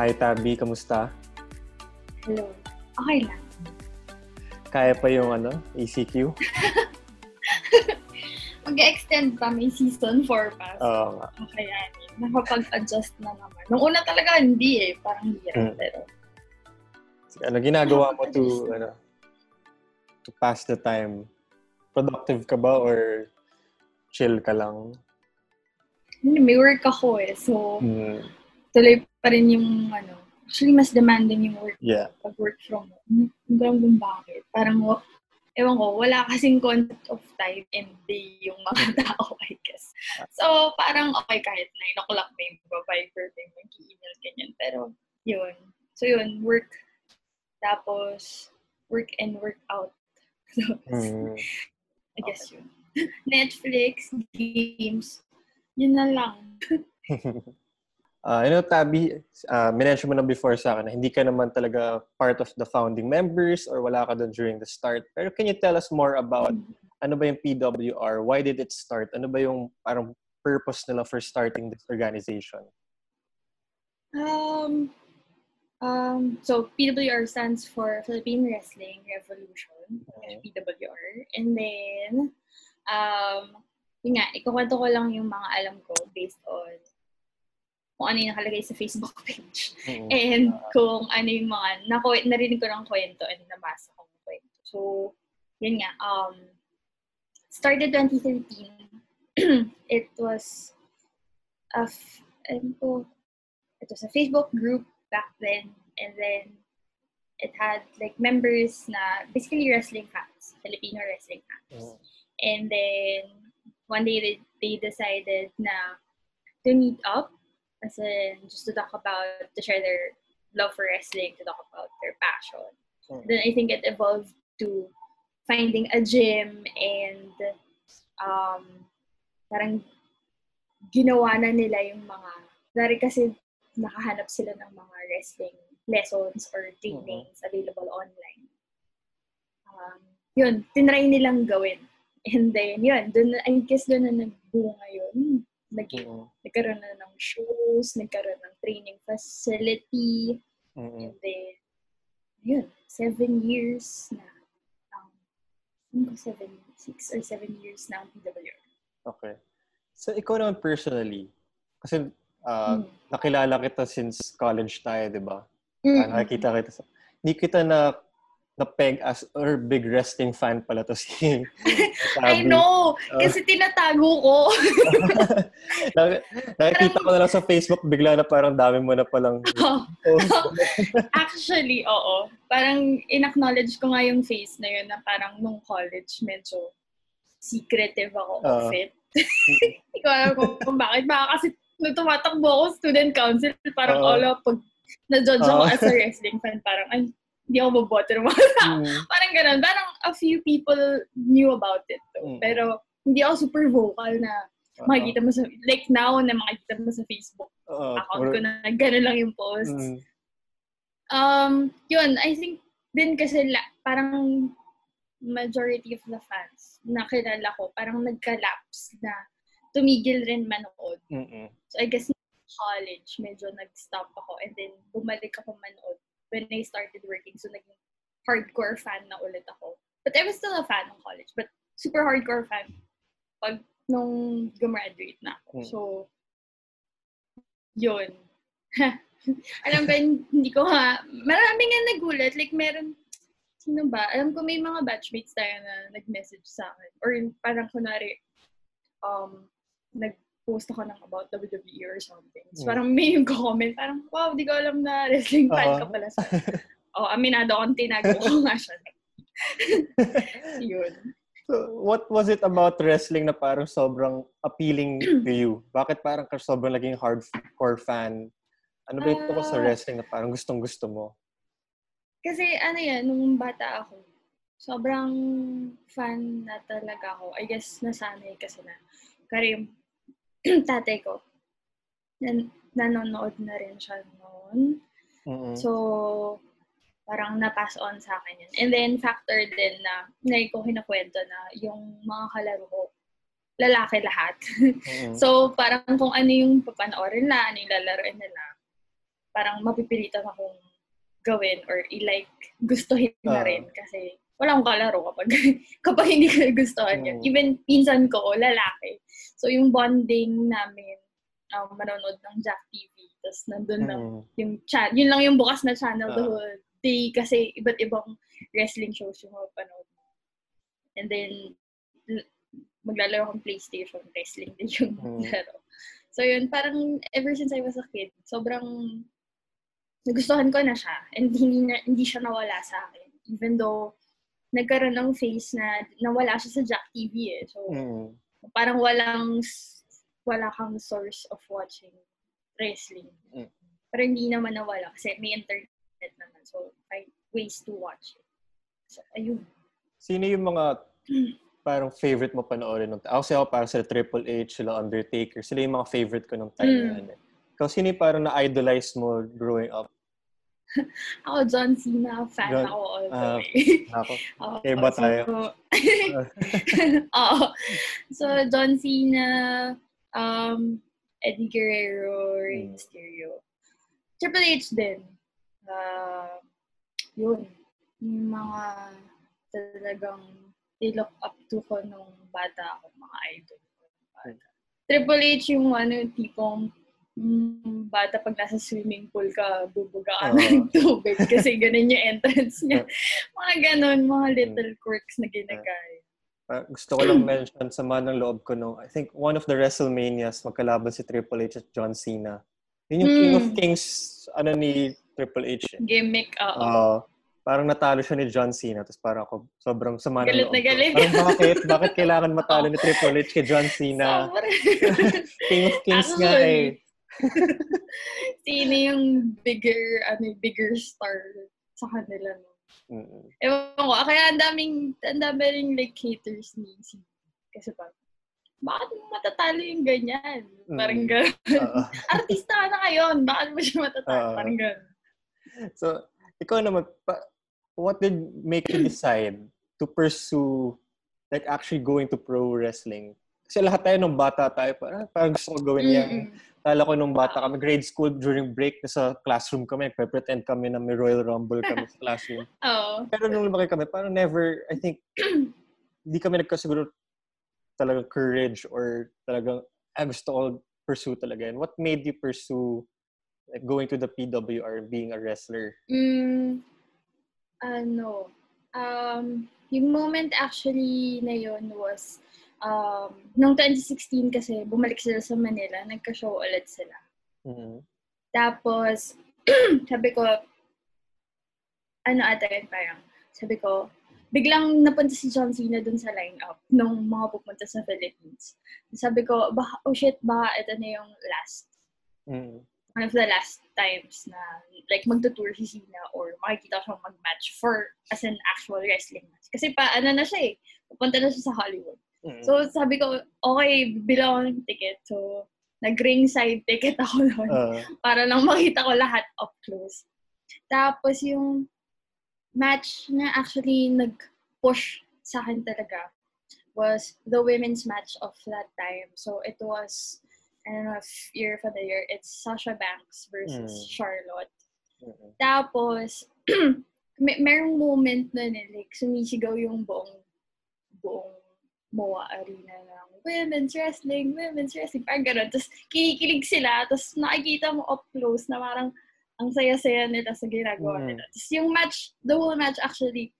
Hi, Tabi. Kamusta? Hello. Okay lang. Kaya pa yung ano, ECQ? Mag-extend pa. May season 4 pa. So, Oo nga. Kaya nakapag-adjust na naman. Nung una talaga hindi eh. Parang hirap. Mm. Pero Ano ginagawa mo to, ano, to pass the time? Productive ka ba or chill ka lang? hindi, may work ako eh. So, Hmm, tuloy pa rin yung ano. Actually, mas demanding yung work yeah. pag work from home. Hindi ko kung bakit. Parang, wa- ewan ko, wala kasing concept of time and day yung mga tao, I guess. So, parang okay kahit 9 o'clock may mag-viber, may mag-email, ganyan. Pero, yun. So, yun, work. Tapos, work and work out. So, Hmm. I guess yun. Netflix, games, yun na lang. Ah, you know, Tabi, uh, minention mo na before sa akin na hindi ka naman talaga part of the founding members or wala ka doon during the start. Pero can you tell us more about ano ba yung PWR? Why did it start? Ano ba yung parang purpose nila for starting this organization? Um, um, so PWR stands for Philippine Wrestling Revolution, Mhm. PWR. And then, um, yun nga, ikukwento ko lang yung mga alam ko based on kung ano yung nakalagay sa Facebook page. Mm. And kung ano yung mga, naku, narinig ko ng kwento and nabasa ko ng kwento. So, yun nga, um, started 2013. it was a, f- ano it was a Facebook group back then. And then, it had like members na basically wrestling fans, Filipino wrestling fans. Mm. And then, one day they, they decided na to meet up as in just to talk about, to share their love for wrestling, to talk about their passion. Mm. Then I think it evolved to finding a gym and um, parang ginawa na nila yung mga, dari kasi nakahanap sila ng mga wrestling lessons or trainings available online. Um, yun, tinry nilang gawin. And then, yun, dun, I guess doon na nagbunga yun. Nag, Mm. nagkaroon na ng shows, nagkaroon ng training facility, Mm. and then, yun, seven years na, um, ano seven, six or seven years na ang PWR. Okay. So, ikaw naman personally, kasi uh, Mm. nakilala kita since college tayo, di ba? Mm. Ah, nakikita kita sa... Hindi kita na na-peg as or big wrestling fan pala to si I know! Ah. Kasi tinatago ko. Nak- Nakikita ko na lang sa Facebook, bigla na parang dami mo na palang post. Actually, oo. Parang in-acknowledge ko nga yung face na yun na parang nung college medyo secretive ako Oo. of it. Hindi ko alam kung, kung bakit. Baka kasi nung tumatakbo ako student council, parang Oo. all up, pag na-judge ako Oo. as a wrestling fan, parang ay, hindi ako maboto ng mga tao. Mm. Parang ganun. Parang a few people knew about it. Though. Mm. Pero hindi ako super vocal na makikita mo sa, like now na makikita mo sa Facebook Oo, account puro- ko na gano'n lang yung posts. Mm. Um, yun, I think din kasi la, parang majority of the fans na kilala ko, parang nagka-lapse na tumigil rin manood. Mm-mm. So I guess college, medyo nag-stop ako and then bumalik ako manood when I started working. So naging hardcore fan na ulit ako. But I was still a fan ng college, but super hardcore fan pag nung gumraduate na ako. Mm. So, yun. Alam ko, hindi ko nga, marami nga nagulat. Like, meron, sino ba? Alam ko may mga batchmates tayo na nag-message sa akin. Or parang kunwari, um, nag-post ako ng about WWE or something. So, Mm. parang may yung comment, parang, wow, di ko alam na wrestling fan ka Oo. pala. So, oh, aminado akong tinago ko nga siya. Yun. So, what was it about wrestling na parang sobrang appealing to you? Bakit parang ka sobrang naging hardcore fan? Ano ba yung tungkol sa Ah. wrestling na parang gustong-gusto mo? Kasi ano yan, nung bata ako, sobrang fan na talaga ako. I guess nasanay kasi na. Yung tatay ko, nan- nanonood na rin siya noon. Mm-mm. So, parang na-pass on sa akin yun. And then, factor din na, na ko kinakwento na yung mga kalaro ko, lalaki lahat. Mm-mm. so, parang kung ano yung papanoorin na, ano yung lalaroin nila, parang mapipilitan akong gawin or i-like, gustuhin na rin kasi wala akong kalaro kapag, kapag hindi ko gustuhan yun. Mm. Even pinsan ko, lalaki. So, yung bonding namin, um, manonood ng Jack TV. Tapos, nandun mm. lang yung chat. Yun lang yung bukas na channel uh. the whole day kasi iba't ibang wrestling shows yung mapanood. And then, maglalaro akong PlayStation, wrestling din yung mm. laro. So, yun, parang ever since I was a kid, sobrang nagustuhan ko na siya. And hindi, na, hindi siya nawala sa akin. Even though, nagkaroon ng phase na nawala siya sa Jack TV eh. So, mm. parang walang wala kang source of watching wrestling. Mm. Pero hindi naman nawala kasi may internet naman. So, find ways to watch it. So, ayun. Sino yung mga parang favorite mo panoorin nung Ako kasi ako parang sila Triple H, sila Undertaker. Sila yung mga favorite ko nung time mm. na yan. Eh. Ikaw, sino yung parang na-idolize mo growing up? ako, John Cena. Fan John, ako also. Uh, ako. oh, eh, ba tayo? Oo. so, John Cena, um, Eddie Guerrero, Rey hmm. Mysterio. Triple H din. Uh, yun. Yung mga talagang i-look up to ko nung bata ako, mga idol ko. Bata. Triple H yung ano, tipong mm, bata pag nasa swimming pool ka, bubuga ka uh, ng tubig kasi ganun yung entrance niya. mga ganun, mga little quirks na ginagaya. Uh, gusto ko lang mention sa mga ng loob ko no. I think one of the WrestleManias magkalaban si Triple H at John Cena. Yun yung mm. King of hmm. Kings ano ni Triple H. Eh. Gimmick, oo. Uh, parang natalo siya ni John Cena. Tapos parang ako, sobrang sama ng. Galit na galit. Parang bakit? Bakit kailangan matalo ni Triple H kay John Cena? King of Kings nga eh. Sino yung bigger, ano, bigger star sa kanila, no? Mm-hmm. Ewan ko, kaya ang daming, ang dami rin like haters ni si Kasi pa, bakit mo matatalo yung ganyan? Mm. Parang gano'n. Uh, Artista ka na ngayon, bakit mo siya matatalo? Uh, Parang gano'n. So, ikaw naman, pa, what did make you decide to pursue like actually going to pro wrestling? Kasi lahat tayo nung bata tayo, parang, parang gusto ko gawin yan. Mm-hmm. Tala ko nung bata kami, grade school, during break, sa classroom kami, nagpe-pretend kami na may Royal Rumble kami sa classroom. Oo. Pero nung lumaki kami, parang never, I think, hindi kami nagkasiguro talagang courage or talagang, ah, gusto ko pursue talaga. And what made you pursue like, going to the PWR being a wrestler? Mm, ano, um, yung moment actually na yun was um, noong 2016 kasi, bumalik sila sa Manila, nagka-show ulit sila. Mm-hmm. Tapos, sabi ko, ano ata yun parang, sabi ko, biglang napunta si John Cena dun sa line-up nung mga pupunta sa Philippines. Sabi ko, baka, oh shit, baka ito na yung last. Mm-hmm. One of the last times na like magtutour si Cena or makikita siyang mag-match for as an actual wrestling match. Kasi pa, ano na siya eh, pupunta na siya sa Hollywood. Mm-hmm. So, sabi ko, okay, bilang ako ng ticket. So, nag-ring side ticket ako noon uh. para lang makita ko lahat up close. Tapos, yung match na actually nag-push sa akin talaga was the women's match of that time. So, it was, I don't know if you're familiar, it's Sasha Banks versus mm. Charlotte. Mm-hmm. Tapos, may merong moment na eh, like, sumisigaw yung buong buong MOA arena ng women's wrestling, women's wrestling, parang gano'n. Tapos kinikilig sila, tapos nakikita mo up close na parang ang saya-saya nila sa ginagawa mm. nila. Tapos yung match, the whole match actually,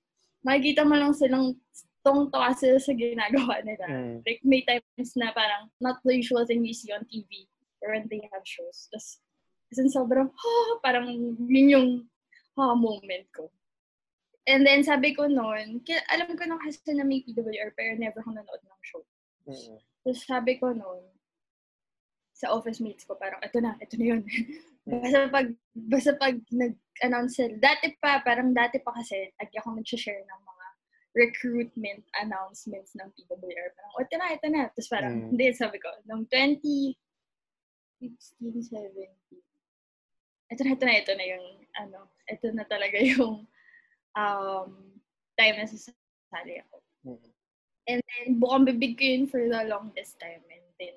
makikita mo lang silang tong-tawa sila sa ginagawa nila. Mm. Like, may times na parang not the usual thing we see on TV or when they have shows. Tapos, kasi sobrang, oh, parang yun yung oh, moment ko. And then sabi ko noon, alam ko na kasi na may PWR pero never ako nanood ng show. Mm-hmm. So sabi ko noon, sa office mates ko, parang ito na, ito na yun. basta pag, basta pag nag-announce sila, dati pa, parang dati pa kasi, lagi ako nag-share ng mga recruitment announcements ng PWR. Parang, ito na, ito na. Tapos parang, mm. hindi, sabi ko, noong 20, 16, 17, ito na, ito na, ito na yung, ano, ito na talaga yung um, time na sasali ako. Mm-hmm. And then, bukang bibig ko yun for the longest time. And then,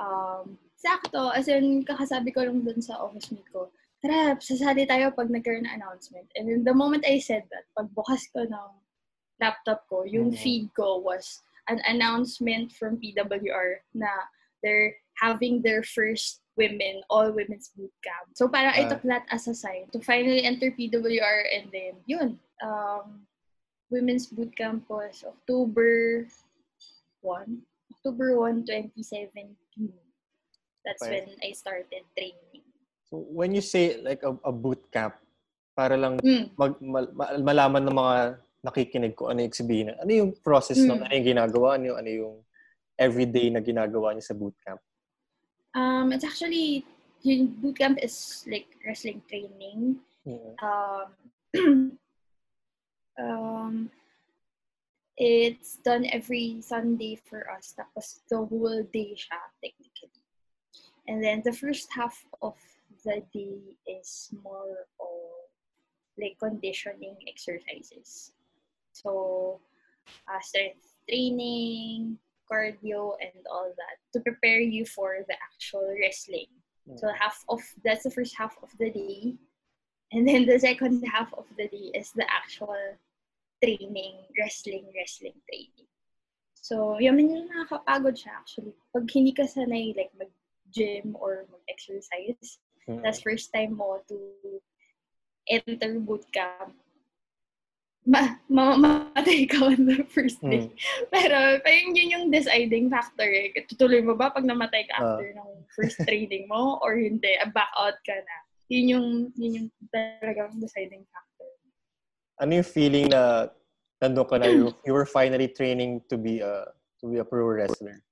um, sakto, as in, kakasabi ko lang dun sa office mate ko, tara, sasali tayo pag nagkaroon ng announcement. And then the moment I said that, pagbukas ko ng laptop ko, yung mm-hmm. feed ko was an announcement from PWR na they're having their first women, all women's boot camp. So parang uh, I ah. took that as a sign to finally enter PWR and then yun, um, women's boot camp was October 1, October 1, 2017. That's okay. when I started training. So when you say like a, a boot camp, para lang mm. mag, mal, malaman ng mga nakikinig ko ano yung sabihin. Ano yung process mm. ng ano yung ginagawa niyo? Ano yung everyday na ginagawa niyo sa bootcamp? Um, it's actually, yung bootcamp is like wrestling training. Mm. Um, um, it's done every Sunday for us. Tapos the whole day siya, technically. And then the first half of the day is more of like conditioning exercises. So, uh, strength training, cardio, and all that to prepare you for the actual wrestling. Mm. So half of that's the first half of the day, and then the second half of the day is the actual training, wrestling, wrestling training. So, yun yung nakakapagod siya actually. Pag hindi ka sanay like mag-gym or mag-exercise, mm-hmm. that's first time mo to enter boot camp, ma mamamatay ka on the first day. Mm. Pero parang yun yung deciding factor eh. Tutuloy mo ba pag namatay ka after uh. ng first training mo or hindi? Ah, back out ka na. Yun yung, yun yung talagang deciding factor. Ano yung feeling na nandun ka na, you, you were finally training to be a to be a pro wrestler?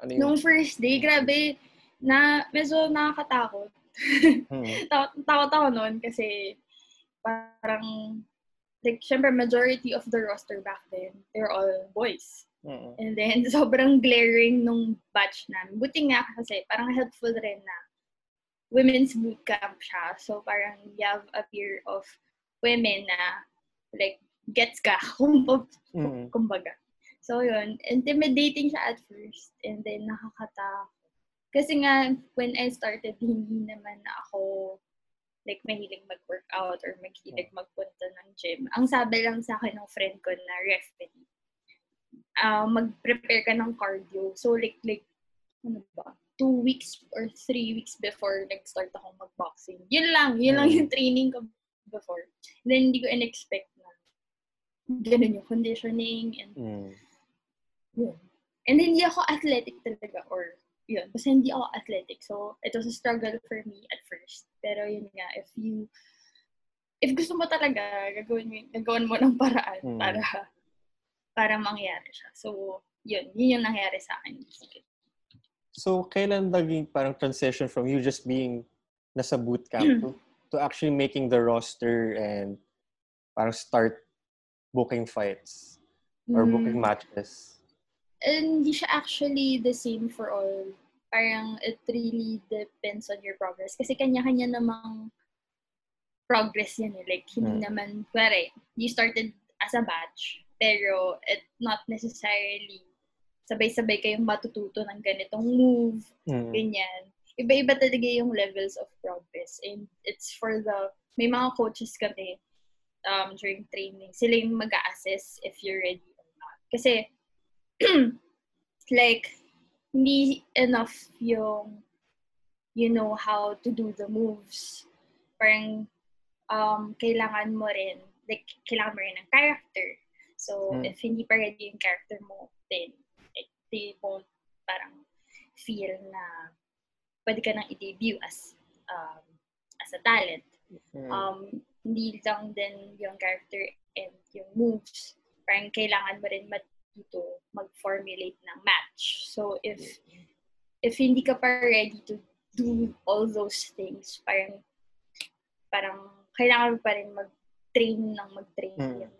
Ano yung... Nung first day, grabe, na medyo nakakatakot. hmm. takot ako noon kasi parang like, syempre, majority of the roster back then, they're all boys. Mm-hmm. And then, sobrang glaring nung batch namin. Buti nga kasi, parang helpful rin na women's boot camp siya. So, parang you have a peer of women na, like, gets ka, mm-hmm. kumbaga. So, yun. Intimidating siya at first. And then, nakakata. Kasi nga, when I started, hindi naman ako like mahilig mag-workout or mahilig hmm. magpunta ng gym. Ang sabi lang sa akin ng friend ko na referee, uh, mag-prepare ka ng cardio. So like, like, ano ba, two weeks or three weeks before nag-start akong mag-boxing. Yun lang, yun lang hmm. yung training ko before. And then hindi ko in-expect na ganun yung conditioning and mm. yun. And then hindi ako athletic talaga or yun. Basta hindi ako athletic. So, it was a struggle for me at first. Pero yun nga, if you, if gusto mo talaga, gagawin mo, gagawin mo ng paraan hmm. para, para mangyari siya. So, yun. Yun yung nangyari sa akin. So, kailan naging parang transition from you just being nasa bootcamp to, to actually making the roster and parang start booking fights or booking mm. matches? Hindi siya actually the same for all. Parang it really depends on your progress. Kasi kanya-kanya namang progress yan eh. Like, hindi hmm. naman, pare, you started as a batch, pero it not necessarily sabay-sabay kayong matututo ng ganitong move, hmm. ganyan. Iba-iba talaga yung levels of progress. And it's for the, may mga coaches kami um, during training, sila yung mag-assess if you're ready or not. Kasi, like, hindi enough yung you know how to do the moves. Parang, um, kailangan mo rin, like, kailangan mo rin ng character. So, hmm. if hindi pa ready yung character mo, then, like, they won't parang feel na pwede ka nang i-debut as, um, as a talent. Hmm. Um, hindi lang din yung character and yung moves. Parang kailangan mo rin mat dito mag-formulate ng match. So, if if hindi ka pa ready to do all those things, parang parang kailangan pa rin mag-train ng mag-train. Mm.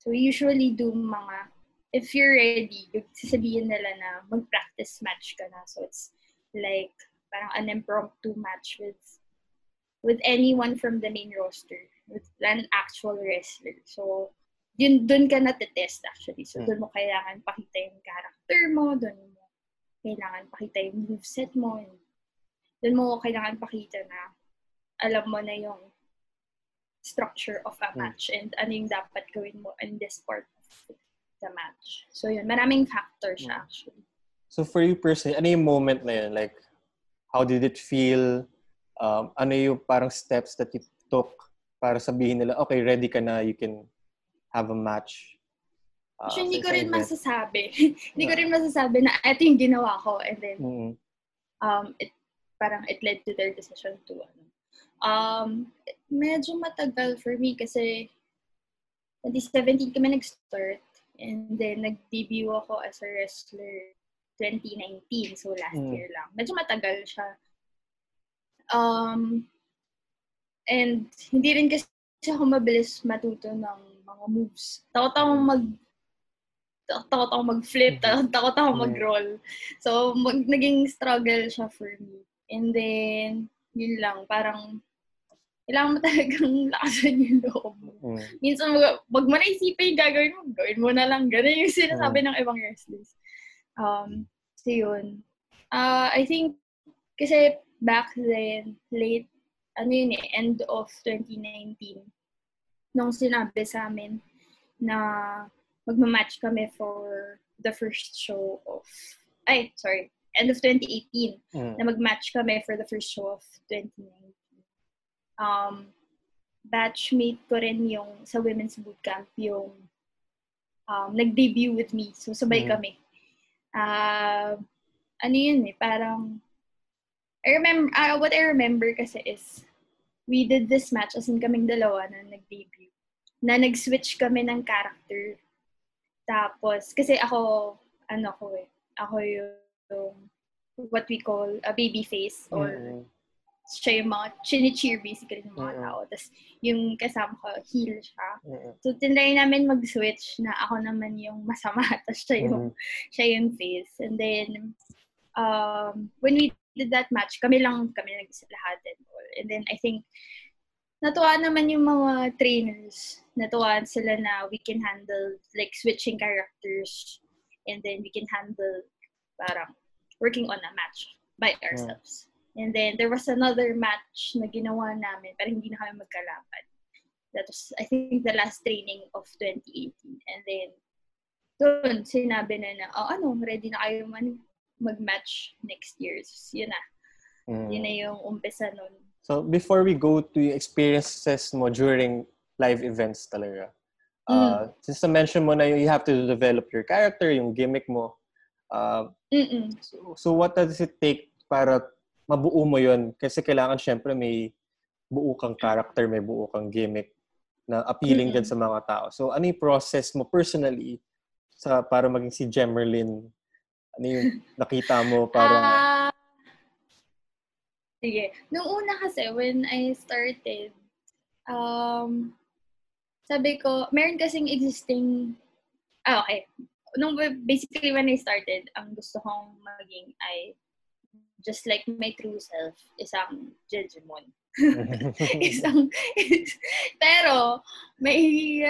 So, usually do mga, if you're ready, sasabihin nila na mag-practice match ka na. So, it's like, parang an impromptu match with with anyone from the main roster, with an actual wrestler. So, yun, dun ka na-test actually. So, dun mo kailangan pakita yung character mo, dun mo kailangan pakita yung moveset mo. Doon mo kailangan pakita na alam mo na yung structure of a hmm. match and ano yung dapat gawin mo in this part of the match. So yun, maraming factors siya hmm. actually. So for you personally, ano yung moment na yun? Like, how did it feel? Um, ano yung parang steps that you took para sabihin nila, okay, ready ka na, you can have a match? Uh, so, hindi ko rin event. masasabi. hindi ko rin masasabi na ito yung ginawa ko and then mm-hmm. um, it, parang it led to their decision to ano, Um, medyo matagal for me kasi 2017 kami nag-start and then nag-debut ako as a wrestler 2019, so last mm. year lang. Medyo matagal siya. Um, and hindi rin kasi ako mabilis matuto ng mga moves. Takot ako mag takot ako mag-flip, mm-hmm. takot ako mm. mag-roll. So, mag, naging struggle siya for me. And then, yun lang, parang kailangan mo talagang lakasan yung loob mo. Mm. Minsan, wag mo na isipin yung gagawin mo, gawin mo na lang. Ganun yung sinasabi mm. ng ibang wrestlers. Um, so yun. Uh, I think, kasi back then, late, ano yun eh, end of 2019, nung sinabi sa amin na magmamatch kami for the first show of, ay, sorry, end of 2018, mm. na magmatch kami for the first show of 2019 um, batchmate ko rin yung sa women's bootcamp yung um, nag-debut with me. So, sabay mm-hmm. kami. Uh, ano yun eh, parang I remember, uh, what I remember kasi is we did this match as in kaming dalawa na nag-debut. Na nag-switch kami ng character. Tapos, kasi ako, ano ko eh, ako yung, yung what we call a baby face or mm-hmm siya yung mga chini-cheer basically ng mga mm-hmm. tao. Tapos yung kasama ko, heel siya. Mm-hmm. So, tinry namin mag-switch na ako naman yung masama. Tapos siya yung, mm-hmm. siya yung face. And then, um, when we did that match, kami lang kami nag-isa lahat and then, I think, natuwa naman yung mga trainers. Natuwa sila na we can handle like switching characters and then we can handle parang working on a match by ourselves. And then, there was another match na ginawa namin, pero hindi na kami magkalaban. That was, I think, the last training of 2018. And then, doon, sinabi na na, oh, ano, ready na kayo man mag-match next year. So, yun na. Mm. Yun na yung umpisa nun. So, before we go to yung experiences mo during live events talaga, uh, mm. uh, since na-mention mo na you have to develop your character, yung gimmick mo, uh, so, so what does it take para mabuo mo yon kasi kailangan syempre may buo kang character, may buo kang gimmick na appealing mm-hmm. din sa mga tao. So, ano yung process mo personally sa para maging si Gemerlin? Ano yung nakita mo para... Uh, sige. Nung una kasi, when I started, um, sabi ko, meron kasing existing... Ah, okay. Nung basically when I started, ang gusto kong maging ay just like my true self, isang Jejimon. isang, pero, may,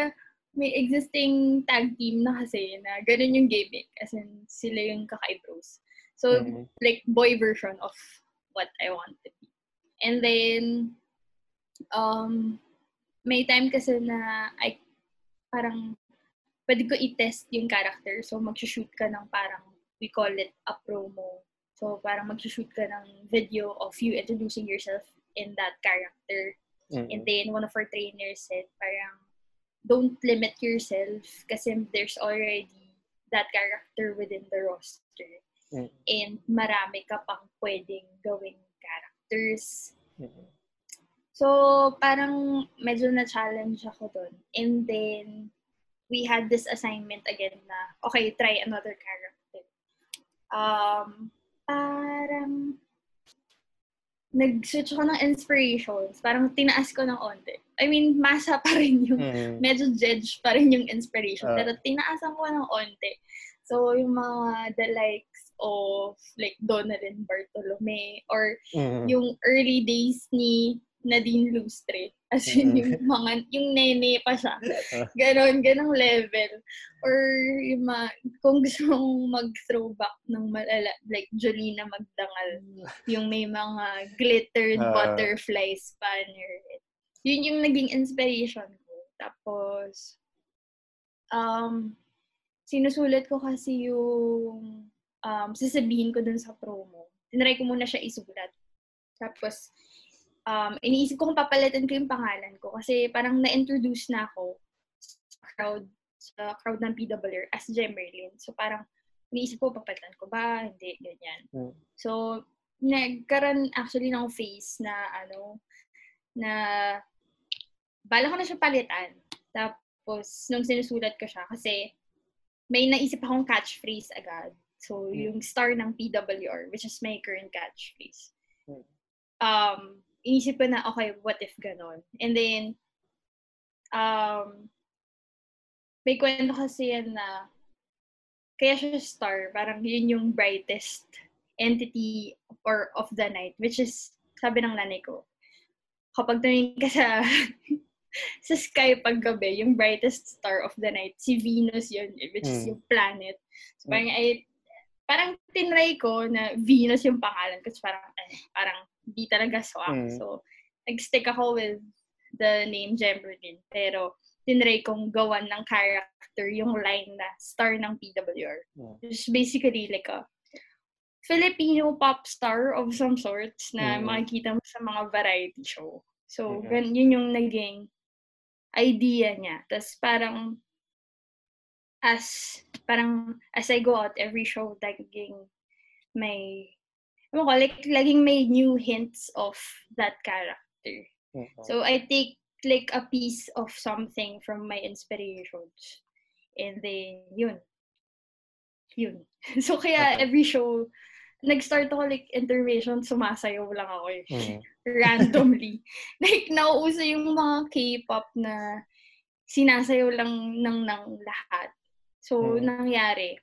may existing tag team na kasi na ganun yung gimmick. As in, sila yung kakaibros. So, mm-hmm. like, boy version of what I want to be. And then, um, may time kasi na I, parang, pwede ko i-test yung character. So, mag-shoot ka ng parang, we call it a promo So, parang mag-shoot ka ng video of you introducing yourself in that character. Mm-hmm. And then, one of our trainers said, parang, don't limit yourself kasi there's already that character within the roster. Mm-hmm. And marami ka pang pwedeng gawing characters. Mm-hmm. So, parang medyo na-challenge ako doon. And then, we had this assignment again na, okay, try another character. Um, parang nag-switch ako ng inspirations. Parang tinaas ko ng onte. I mean, masa pa rin yung, mm-hmm. medyo judge pa rin yung inspiration. Uh, pero tinaasan ko ng onte. So, yung mga the likes of like Donalyn Bartolome or mm-hmm. yung early days ni Nadine Lustre. As in, yung mga, yung nene pa siya. Ganon, ganong level. Or yung mga, kung gusto mong mag-throwback ng malala, like Jolina Magdangal, yung may mga glittered uh, butterflies pa Yun yung naging inspiration ko. Tapos, um, sinusulat ko kasi yung um, sasabihin ko dun sa promo. Tinry ko muna siya isulat. Tapos, um, iniisip ko kung papalitan ko yung pangalan ko kasi parang na-introduce na ako sa crowd, sa crowd ng PWR as Gemerlin. So parang iniisip ko, papalitan ko ba? Hindi, ganyan. Mm. So, nagkaroon actually ng face na ano, na bala ko na siya palitan. Tapos, nung sinusulat ko siya, kasi may naisip akong catchphrase agad. So, mm. yung star ng PWR, which is my current catchphrase. Mm. Um, inisip ko na, okay, what if ganon? And then, um, may kwento kasi yan na, kaya siya star, parang yun yung brightest entity or of the night, which is, sabi ng nanay ko, kapag tumingin ka sa sa sky pag gabi, yung brightest star of the night, si Venus yun, which mm. is hmm. yung planet. So, parang, mm. ay, parang tinry ko na Venus yung pangalan kasi parang, eh, parang di talaga swak. Mm. So, nag-stick ako with the name Gemberlin. Pero, tinry kong gawan ng character yung line na star ng PWR. Mm. Which basically like a Filipino pop star of some sorts na mm. makikita mo sa mga variety show. So, mm-hmm. yun yung naging idea niya. Tapos parang as parang as I go out every show, naging may ano ko, like, laging may new hints of that character. Mm-hmm. So, I take, like, a piece of something from my inspirations. And then, yun. Yun. So, kaya okay. every show, nag-start ako, like, intervention, sumasayaw lang ako eh. Mm-hmm. Randomly. like, nauuso yung mga K-pop na sinasayaw lang ng, ng lahat. So, mm-hmm. nangyari,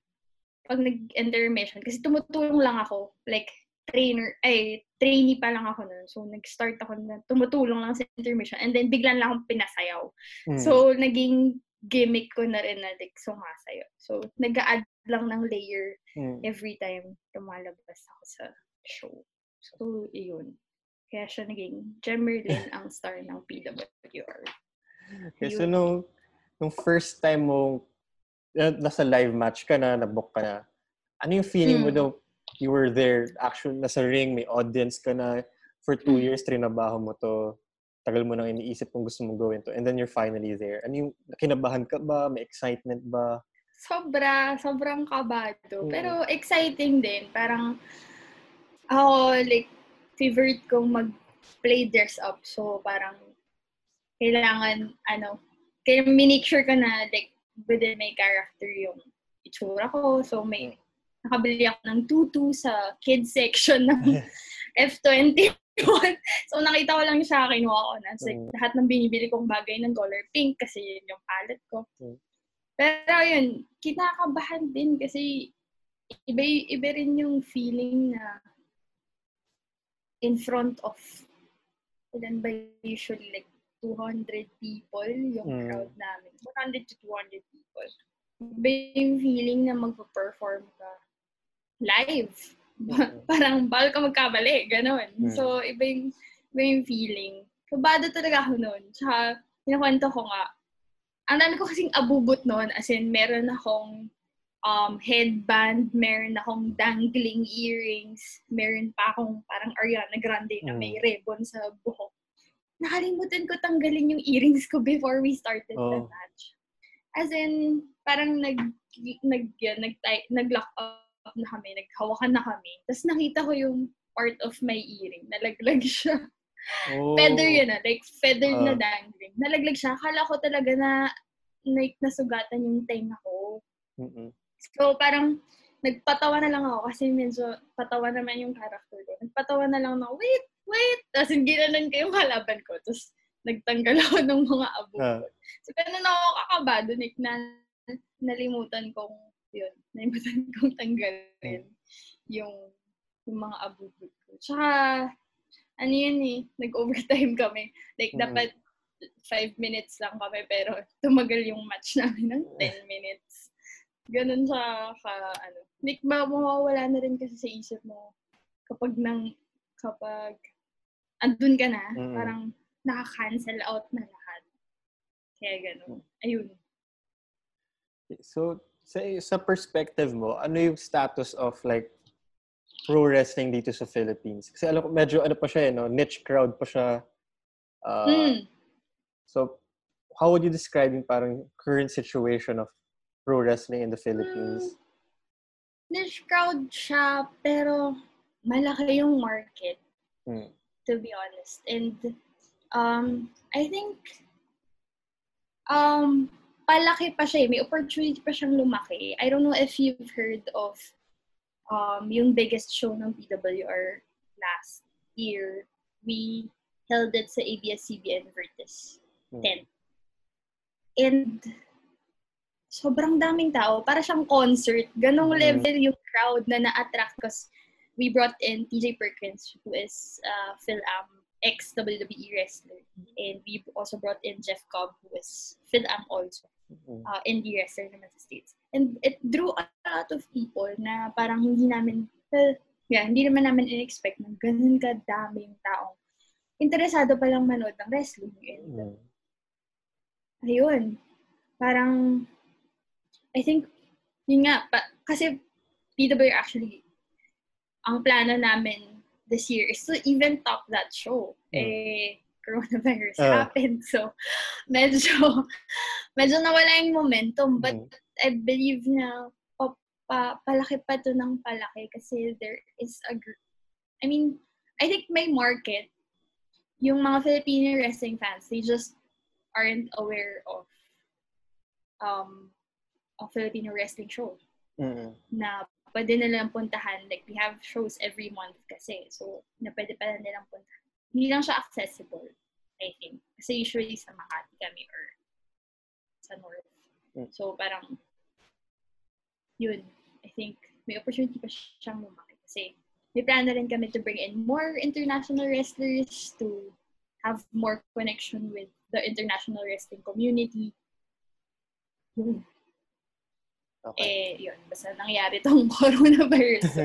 pag nag-intermission, kasi tumutulong lang ako, like, trainer, ay, trainee pa lang ako noon. So, nag-start ako na tumutulong lang sa intermission. And then, biglan lang akong pinasayaw. Mm. So, naging gimmick ko na rin na like, sumasayaw. So, nag-add lang ng layer mm. every time lumalabas ako sa show. So, iyon. Kaya siya naging Gemerlin ang star ng PWR. Okay, so nung, nung first time mo nasa live match ka na, nabook ka na, ano yung feeling mm. mo daw you were there, actually, nasa ring, may audience ka na, for two mm. years, trinabaho mo to, tagal mo nang iniisip kung gusto mong gawin to, and then you're finally there. Ano yung, kinabahan ka ba? May excitement ba? Sobra, sobrang kabado. Mm. Pero exciting din. Parang, ako, like, favorite kong mag-play dress up. So, parang, kailangan, ano, kaya make sure ka na, like, within my character yung itsura ko. So, may, mm nakabili ako ng tutu sa kids section ng F21. so, nakita ko lang siya, kinuha ko na. So, mm. lahat ng binibili kong bagay ng color pink kasi yun yung palette ko. Mm. Pero yun, kinakabahan din kasi iba, iba rin yung feeling na in front of ilan ba usually like 200 people yung mm. crowd namin. 100 to 200 people. Iba yung feeling na magpa-perform ka live. Parang bawal ka magkabali, gano'n. Mm. So, iba yung, iba yung feeling. Kabado talaga ako noon. Tsaka, pinakwento ko nga, ang dami ko kasing abubot noon, as in, meron akong um, headband, meron akong dangling earrings, meron pa akong parang Ariana Grande na may mm. ribbon sa buhok. Nakalimutan ko tanggalin yung earrings ko before we started oh. the match. As in, parang nag, nag, yun, nag, nag-lock up na kami, naghawakan na kami. Tapos nakita ko yung part of my earring, nalaglag siya. Oh. feather yun ah, like feather uh. na ah. dangling. Nalaglag siya. Akala ko talaga na like nasugatan yung tenga ko. Mm-hmm. So parang nagpatawa na lang ako kasi medyo patawa naman yung character ko. Nagpatawa na lang na, wait, wait! Tapos ginanon ko yung kalaban ko. Tapos nagtanggal ako ng mga abo. Uh. So, ganun ako kakabado, Nick, na nalimutan kong yun, naimutan kong tanggalin yung, yung mga abubot ko. Tsaka, ano yun eh, nag-overtime kami. Like, mm-hmm. dapat five minutes lang kami, pero tumagal yung match namin ng 10 minutes. Ganun siya ka, ano. Like, mawawala na rin kasi sa isip mo kapag nang, kapag andun ka na, mm-hmm. parang naka-cancel out na lahat. Kaya ganun. Ayun. So, sa, sa perspective mo, ano yung status of like pro wrestling dito sa Philippines? Kasi alam ko, medyo ano pa siya, eh, no? niche crowd pa siya. Uh, mm. So, how would you describe yung parang current situation of pro wrestling in the Philippines? Mm, niche crowd siya, pero malaki yung market. Mm. To be honest. And um, I think um, palaki pa siya. Eh. May opportunity pa siyang lumaki. I don't know if you've heard of um, yung biggest show ng PWR last year. We held it sa ABS-CBN Vertis hmm. 10. And sobrang daming tao. Para siyang concert. Ganong hmm. level yung crowd na na-attract because we brought in TJ Perkins who is uh, Phil Am ex-WWE wrestler. And we also brought in Jeff Cobb who is Phil Am also uh, indie wrestler naman sa States. And it drew a lot of people na parang hindi namin, well, yeah, hindi naman namin in-expect na ganun kadaming taong interesado palang manood ng wrestling. And, mm. ayun, parang, I think, yun nga, pa, kasi PW actually, ang plano namin this year is to even top that show. Mm. Eh, coronavirus uh. happened. So, medyo, medyo nawala yung momentum. But mm. I believe na pa, pa, palaki pa to ng palaki kasi there is a group. I mean, I think may market. Yung mga Filipino wrestling fans, they just aren't aware of um of Filipino wrestling shows. Mm-hmm. Na pwede nilang puntahan. Like, we have shows every month kasi. So, na pwede pala nilang puntahan hindi lang siya accessible, I think. Kasi usually sa Makati kami or sa North. Mm. So, parang, yun, I think, may opportunity pa siyang lumaki. Kasi, may plan na rin kami to bring in more international wrestlers to have more connection with the international wrestling community. Yun. Okay. Eh, yun. Basta nangyari tong coronavirus. So,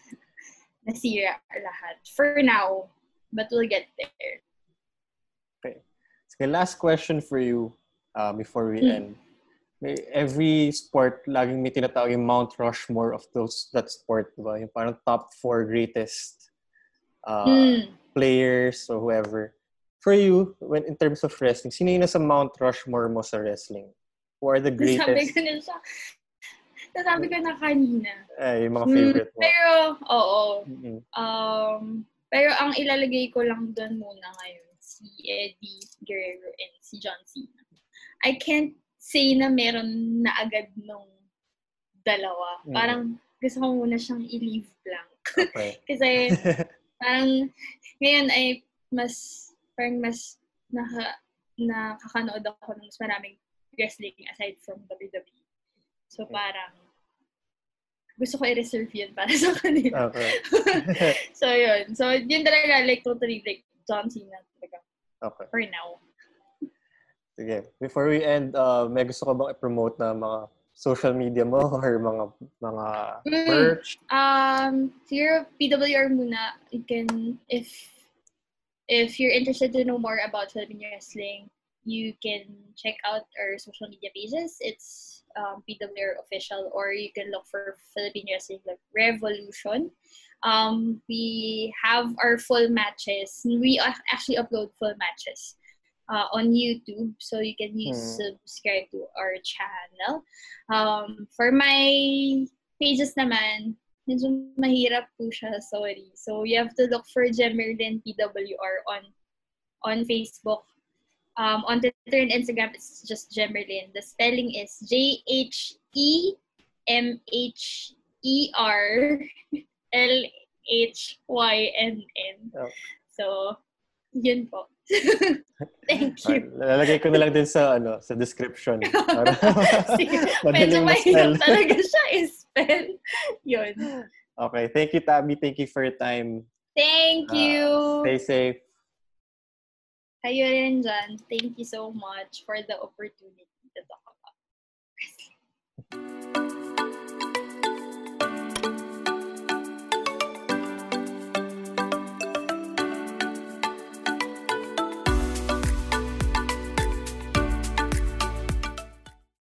nasira lahat. For now, but we'll get there. Okay. So, last question for you uh, before we mm. end. May, every sport, laging may tinatawag yung Mount Rushmore of those that sport, diba? Yung parang top four greatest uh, mm. players or whoever. For you, when in terms of wrestling, sino yung nasa Mount Rushmore mo sa wrestling? Who are the greatest? Sabi ko na siya. Nasabi ko na kanina. Eh, yung mga favorite mo. Pero, oo. Mm-hmm. Um, pero ang ilalagay ko lang doon muna ngayon, si Eddie Guerrero and si John Cena. I can't say na meron na agad nung dalawa. Mm. Parang gusto ko muna siyang i-leave blank. Okay. Kasi parang ngayon ay mas parang mas naka, nakakanood ako ng mas maraming wrestling aside from WWE. So parang gusto ko i-reserve yun para sa kanila. Okay. so, yun. So, yun talaga, like, totally, like, John Cena talaga. Okay. For now. Sige. Before we end, uh, may gusto ka bang i-promote na mga social media mo or mga mga mm. merch? Um, here, PWR muna. You can, if if you're interested to know more about Filipino wrestling, you can check out our social media pages. It's um, PWR official or you can look for Philippine Wrestling Revolution. Um, we have our full matches. We actually upload full matches uh, on YouTube, so you can use hmm. subscribe to our channel. Um, for my pages naman, medyo mahirap po siya, sorry. So you have to look for Jemerlin PWR on on Facebook Um, on Twitter and Instagram, it's just Jemerlin. The spelling is J H E M H E R L H Y N N. Oh. So, yun po. Thank you. Lalagay ko na lang din sa ano sa description. Para Medyo mahirap talaga siya i-spell. Yun. Okay. Thank you, Tabby. Thank you for your time. Thank you. Uh, stay safe. kayo rin dyan, thank you so much for the opportunity to talk about wrestling.